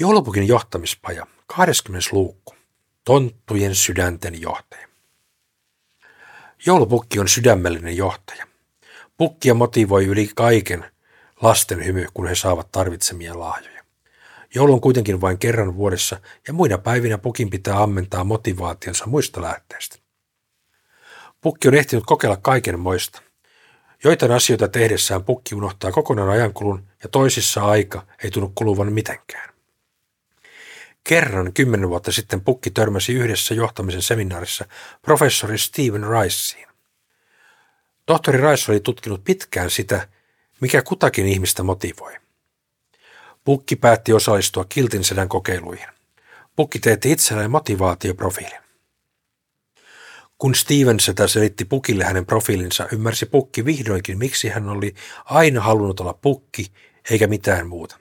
Joulupukin johtamispaja, 20. luukku. Tonttujen sydänten johtaja. Joulupukki on sydämellinen johtaja. Pukkia motivoi yli kaiken lasten hymy, kun he saavat tarvitsemia lahjoja. Joulu on kuitenkin vain kerran vuodessa ja muina päivinä pukin pitää ammentaa motivaationsa muista lähteistä. Pukki on ehtinyt kokeilla kaiken moista. Joitain asioita tehdessään pukki unohtaa kokonaan ajankulun ja toisissa aika ei tunnu kuluvan mitenkään. Kerran kymmenen vuotta sitten pukki törmäsi yhdessä johtamisen seminaarissa professori Steven Riceen. Tohtori Rice oli tutkinut pitkään sitä, mikä kutakin ihmistä motivoi. Pukki päätti osallistua kiltin sedän kokeiluihin. Pukki teetti itselleen motivaatioprofiilin. Kun Steven sitä selitti Pukille hänen profiilinsa, ymmärsi Pukki vihdoinkin, miksi hän oli aina halunnut olla Pukki eikä mitään muuta.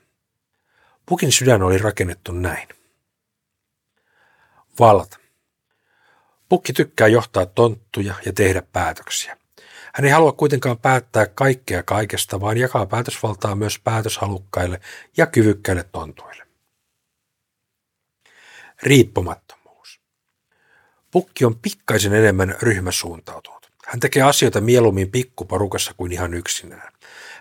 Pukin sydän oli rakennettu näin. Valta. Pukki tykkää johtaa tonttuja ja tehdä päätöksiä. Hän ei halua kuitenkaan päättää kaikkea kaikesta, vaan jakaa päätösvaltaa myös päätöshalukkaille ja kyvykkäille tontuille. Riippumattomuus. Pukki on pikkaisen enemmän ryhmäsuuntautunut. Hän tekee asioita mieluummin pikkuporukassa kuin ihan yksinään.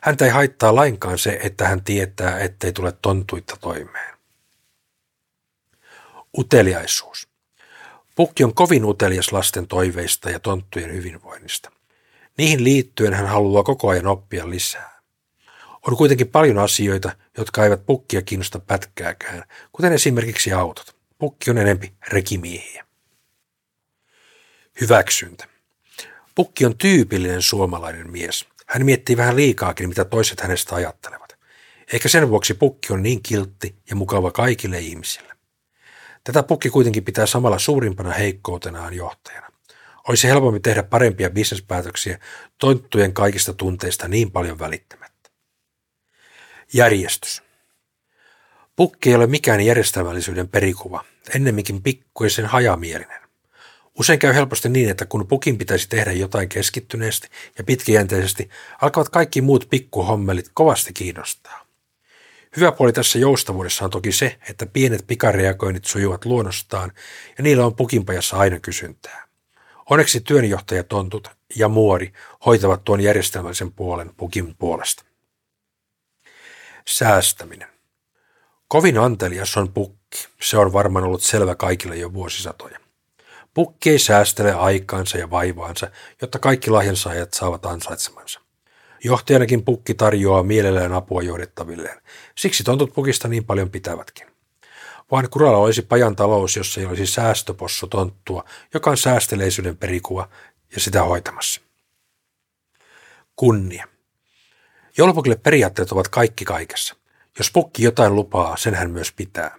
Häntä ei haittaa lainkaan se, että hän tietää, ettei tule tontuitta toimeen. Uteliaisuus. Pukki on kovin utelias lasten toiveista ja tonttujen hyvinvoinnista. Niihin liittyen hän haluaa koko ajan oppia lisää. On kuitenkin paljon asioita, jotka eivät pukkia kiinnosta pätkääkään, kuten esimerkiksi autot. Pukki on enempi rekimiehiä. Hyväksyntä. Pukki on tyypillinen suomalainen mies. Hän miettii vähän liikaakin, mitä toiset hänestä ajattelevat. Eikä sen vuoksi pukki on niin kiltti ja mukava kaikille ihmisille. Tätä pukki kuitenkin pitää samalla suurimpana heikkoutenaan johtajana. Olisi helpompi tehdä parempia bisnespäätöksiä tonttujen kaikista tunteista niin paljon välittämättä. Järjestys. Pukki ei ole mikään järjestelmällisyyden perikuva, ennemminkin pikkuisen hajamielinen. Usein käy helposti niin, että kun pukin pitäisi tehdä jotain keskittyneesti ja pitkäjänteisesti, alkavat kaikki muut pikkuhommelit kovasti kiinnostaa. Hyvä puoli tässä joustavuudessa on toki se, että pienet pikareagoinnit sujuvat luonnostaan ja niillä on pukinpajassa aina kysyntää. Onneksi työnjohtajatontut ja muori hoitavat tuon järjestelmällisen puolen pukin puolesta. Säästäminen. Kovin antelias on pukki. Se on varmaan ollut selvä kaikille jo vuosisatoja. Pukki ei säästele aikaansa ja vaivaansa, jotta kaikki lahjansaajat saavat ansaitsemansa. Johtajanakin pukki tarjoaa mielellään apua johdettavilleen. Siksi tontut pukista niin paljon pitävätkin. Vaan kuralla olisi pajan talous, jossa ei olisi säästöpossu tonttua, joka on säästeleisyyden perikuva ja sitä hoitamassa. Kunnia. Joulupukille periaatteet ovat kaikki kaikessa. Jos pukki jotain lupaa, sen hän myös pitää.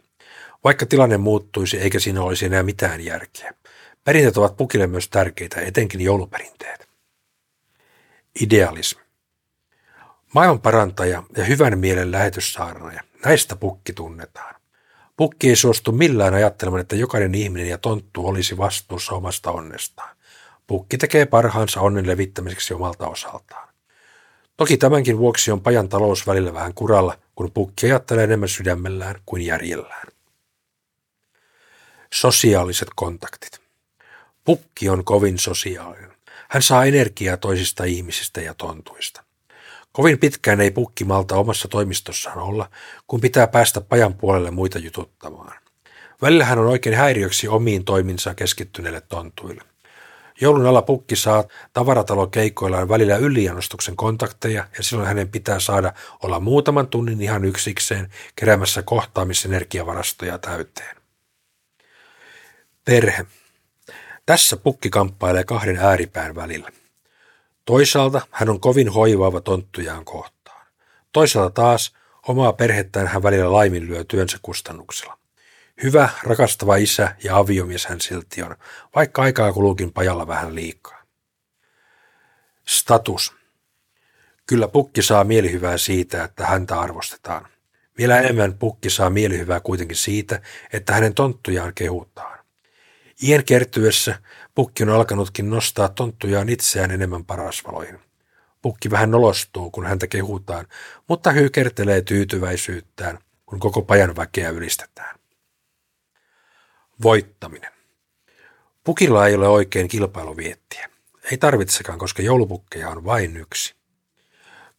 Vaikka tilanne muuttuisi eikä siinä olisi enää mitään järkeä. Perinteet ovat pukille myös tärkeitä, etenkin jouluperinteet. Idealismi. Maailman parantaja ja hyvän mielen lähetyssaarnaja, näistä pukki tunnetaan. Pukki ei suostu millään ajattelemaan, että jokainen ihminen ja tonttu olisi vastuussa omasta onnestaan. Pukki tekee parhaansa onnen levittämiseksi omalta osaltaan. Toki tämänkin vuoksi on pajan talous välillä vähän kuralla, kun pukki ajattelee enemmän sydämellään kuin järjellään. Sosiaaliset kontaktit. Pukki on kovin sosiaalinen. Hän saa energiaa toisista ihmisistä ja tontuista. Kovin pitkään ei pukki malta omassa toimistossaan olla, kun pitää päästä pajan puolelle muita jututtamaan. Välillä hän on oikein häiriöksi omiin toiminsa keskittyneille tontuille. Joulun alla pukki saa tavaratalokeikoillaan välillä yliannostuksen kontakteja ja silloin hänen pitää saada olla muutaman tunnin ihan yksikseen keräämässä kohtaamisenergiavarastoja täyteen. Perhe. Tässä pukki kamppailee kahden ääripään välillä. Toisaalta hän on kovin hoivaava tonttujaan kohtaan. Toisaalta taas omaa perhettään hän välillä laiminlyö työnsä kustannuksella. Hyvä, rakastava isä ja aviomies hän silti on, vaikka aikaa kuluukin pajalla vähän liikaa. Status. Kyllä pukki saa mielihyvää siitä, että häntä arvostetaan. Vielä enemmän pukki saa mielihyvää kuitenkin siitä, että hänen tonttujaan kehutaan. Ien kertyessä Pukki on alkanutkin nostaa tonttujaan itseään enemmän parasvaloihin. Pukki vähän nolostuu, kun häntä kehutaan, mutta hyykertelee tyytyväisyyttään kun koko pajan väkeä ylistetään. Voittaminen. Pukilla ei ole oikein kilpailuviettiä. Ei tarvitsekaan, koska joulupukkeja on vain yksi.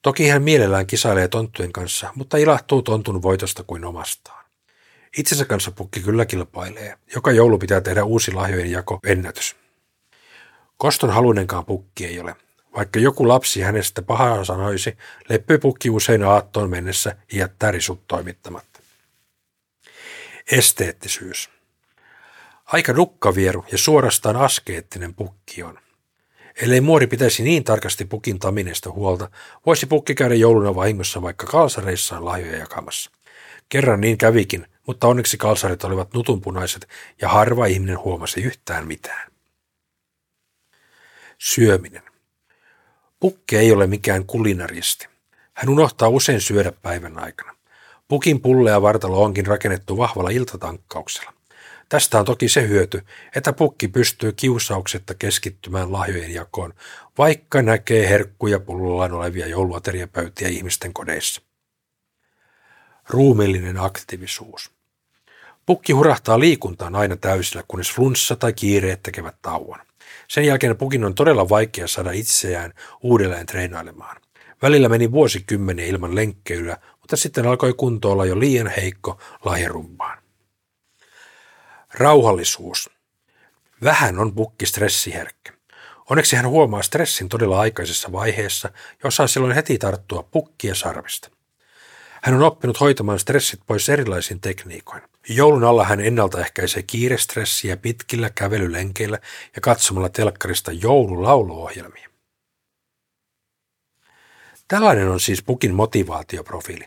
Toki hän mielellään kisailee tonttujen kanssa, mutta ilahtuu tontun voitosta kuin omastaan. Itsensä kanssa pukki kyllä kilpailee. Joka joulu pitää tehdä uusi lahjojen jako ennätys. Koston haluinenkaan pukki ei ole. Vaikka joku lapsi hänestä pahaa sanoisi, leppy pukki usein aattoon mennessä ja jättää risut toimittamatta. Esteettisyys. Aika rukkavieru ja suorastaan askeettinen pukki on. Ellei muori pitäisi niin tarkasti pukin taminesta huolta, voisi pukki käydä jouluna vahingossa vaikka kalsareissaan lahjoja jakamassa. Kerran niin kävikin, mutta onneksi kalsarit olivat nutunpunaiset ja harva ihminen huomasi yhtään mitään. Syöminen. Pukki ei ole mikään kulinaristi. Hän unohtaa usein syödä päivän aikana. Pukin pulle ja vartalo onkin rakennettu vahvalla iltatankkauksella. Tästä on toki se hyöty, että pukki pystyy kiusauksetta keskittymään lahjojen jakoon, vaikka näkee herkkuja pullollaan olevia jouluateriapöytiä ihmisten kodeissa. Ruumillinen aktiivisuus. Pukki hurahtaa liikuntaan aina täysillä, kunnes flunssa tai kiireet tekevät tauon. Sen jälkeen pukin on todella vaikea saada itseään uudelleen treenailemaan. Välillä meni vuosikymmeniä ilman lenkkeilyä, mutta sitten alkoi kunto olla jo liian heikko lahjarumpaan. Rauhallisuus. Vähän on pukki stressiherkkä. Onneksi hän huomaa stressin todella aikaisessa vaiheessa ja osaa silloin heti tarttua pukkia sarvista. Hän on oppinut hoitamaan stressit pois erilaisin tekniikoin. Joulun alla hän ennaltaehkäisee kiirestressiä pitkillä kävelylenkeillä ja katsomalla telkkarista joululauluohjelmia. Tällainen on siis Pukin motivaatioprofiili.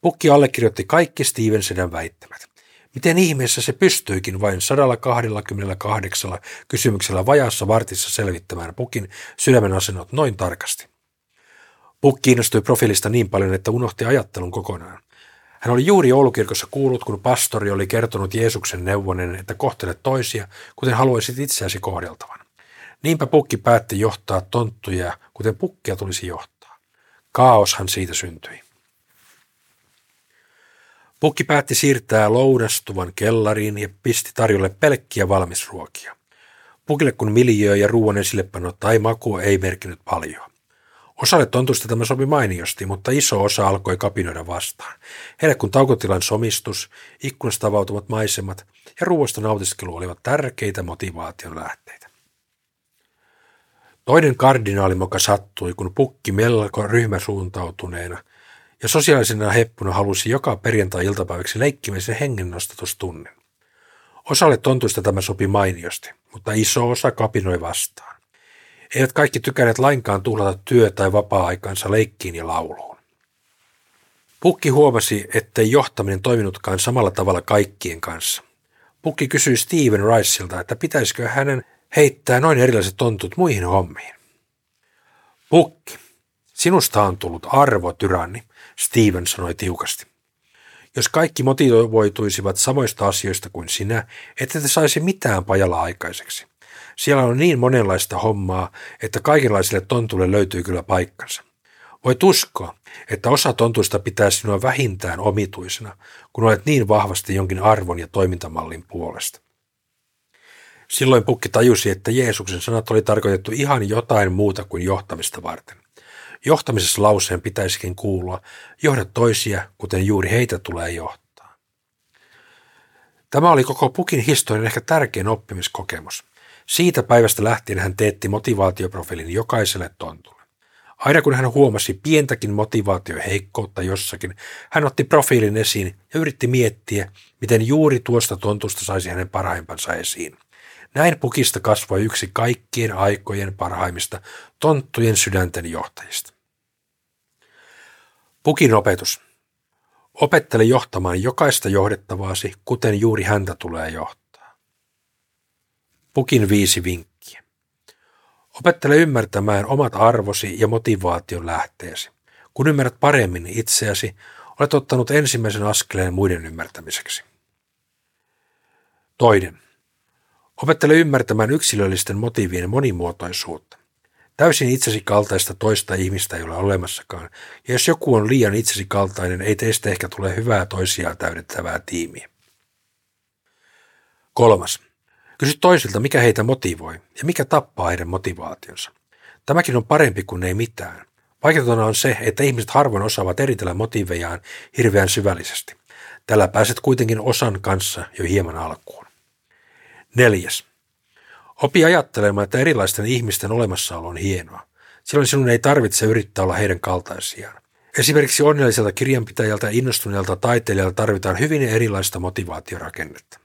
Pukki allekirjoitti kaikki Stevensonin väittämät. Miten ihmeessä se pystyikin vain 128 kysymyksellä vajassa vartissa selvittämään Pukin sydämen asennot noin tarkasti? Puk kiinnostui profiilista niin paljon, että unohti ajattelun kokonaan. Hän oli juuri joulukirkossa kuullut, kun pastori oli kertonut Jeesuksen neuvonen, että kohtele toisia, kuten haluaisit itseäsi kohdeltavan. Niinpä pukki päätti johtaa tonttuja, kuten pukkia tulisi johtaa. Kaoshan siitä syntyi. Pukki päätti siirtää lounastuvan kellariin ja pisti tarjolle pelkkiä valmisruokia. Pukille kun miljöö ja ruoan esillepano tai maku ei merkinnyt paljon. Osalle tontusta tämä sopi mainiosti, mutta iso osa alkoi kapinoida vastaan. Heille kun taukotilan somistus, ikkunasta avautuvat maisemat ja ruoasta nautiskelu olivat tärkeitä motivaation lähteitä. Toinen kardinaalimoka sattui, kun pukki melko ryhmäsuuntautuneena ja sosiaalisena heppuna halusi joka perjantai-iltapäiväksi leikkimisen hengennostatustunnin. Osalle tontuista tämä sopi mainiosti, mutta iso osa kapinoi vastaan. Eivät kaikki tykänneet lainkaan tuhlata työ- tai vapaa-aikansa leikkiin ja lauluun. Pukki huomasi, ettei johtaminen toiminutkaan samalla tavalla kaikkien kanssa. Pukki kysyi Steven Riceilta, että pitäisikö hänen heittää noin erilaiset tontut muihin hommiin. Pukki, sinusta on tullut arvotyranni, Steven sanoi tiukasti. Jos kaikki motivoituisivat samoista asioista kuin sinä, ette te saisi mitään pajalla aikaiseksi. Siellä on niin monenlaista hommaa, että kaikenlaisille tontuille löytyy kyllä paikkansa. Voit uskoa, että osa tontuista pitää sinua vähintään omituisena, kun olet niin vahvasti jonkin arvon ja toimintamallin puolesta. Silloin pukki tajusi, että Jeesuksen sanat oli tarkoitettu ihan jotain muuta kuin johtamista varten. Johtamisessa lauseen pitäisikin kuulua, johda toisia, kuten juuri heitä tulee johtaa. Tämä oli koko pukin historian ehkä tärkein oppimiskokemus. Siitä päivästä lähtien hän teetti motivaatioprofiilin jokaiselle tontulle. Aina kun hän huomasi pientäkin motivaatioheikkoutta jossakin, hän otti profiilin esiin ja yritti miettiä, miten juuri tuosta tontusta saisi hänen parhaimpansa esiin. Näin pukista kasvoi yksi kaikkien aikojen parhaimmista tonttujen sydänten johtajista. Pukin opetus. Opettele johtamaan jokaista johdettavaasi, kuten juuri häntä tulee johtaa. Pukin viisi vinkkiä. Opettele ymmärtämään omat arvosi ja motivaation lähteesi. Kun ymmärrät paremmin itseäsi, olet ottanut ensimmäisen askeleen muiden ymmärtämiseksi. Toinen. Opettele ymmärtämään yksilöllisten motiivien monimuotoisuutta. Täysin itsesi kaltaista toista ihmistä ei ole olemassakaan, ja jos joku on liian itsesi kaltainen, ei teistä ehkä tule hyvää toisiaan täydettävää tiimiä. Kolmas. Kysy toisilta, mikä heitä motivoi ja mikä tappaa heidän motivaationsa. Tämäkin on parempi kuin ei mitään. Vaikeutena on se, että ihmiset harvoin osaavat eritellä motiivejaan hirveän syvällisesti. Tällä pääset kuitenkin osan kanssa jo hieman alkuun. Neljäs. Opi ajattelemaan, että erilaisten ihmisten olemassaolo on hienoa. Silloin sinun ei tarvitse yrittää olla heidän kaltaisiaan. Esimerkiksi onnelliselta kirjanpitäjältä ja innostuneelta taiteilijalta tarvitaan hyvin erilaista motivaatiorakennetta.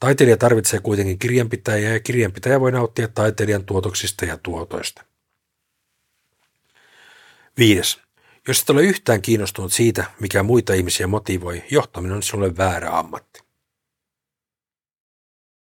Taiteilija tarvitsee kuitenkin kirjanpitäjää ja kirjanpitäjä voi nauttia taiteilijan tuotoksista ja tuotoista. Viides. Jos et ole yhtään kiinnostunut siitä, mikä muita ihmisiä motivoi, johtaminen on sinulle väärä ammatti.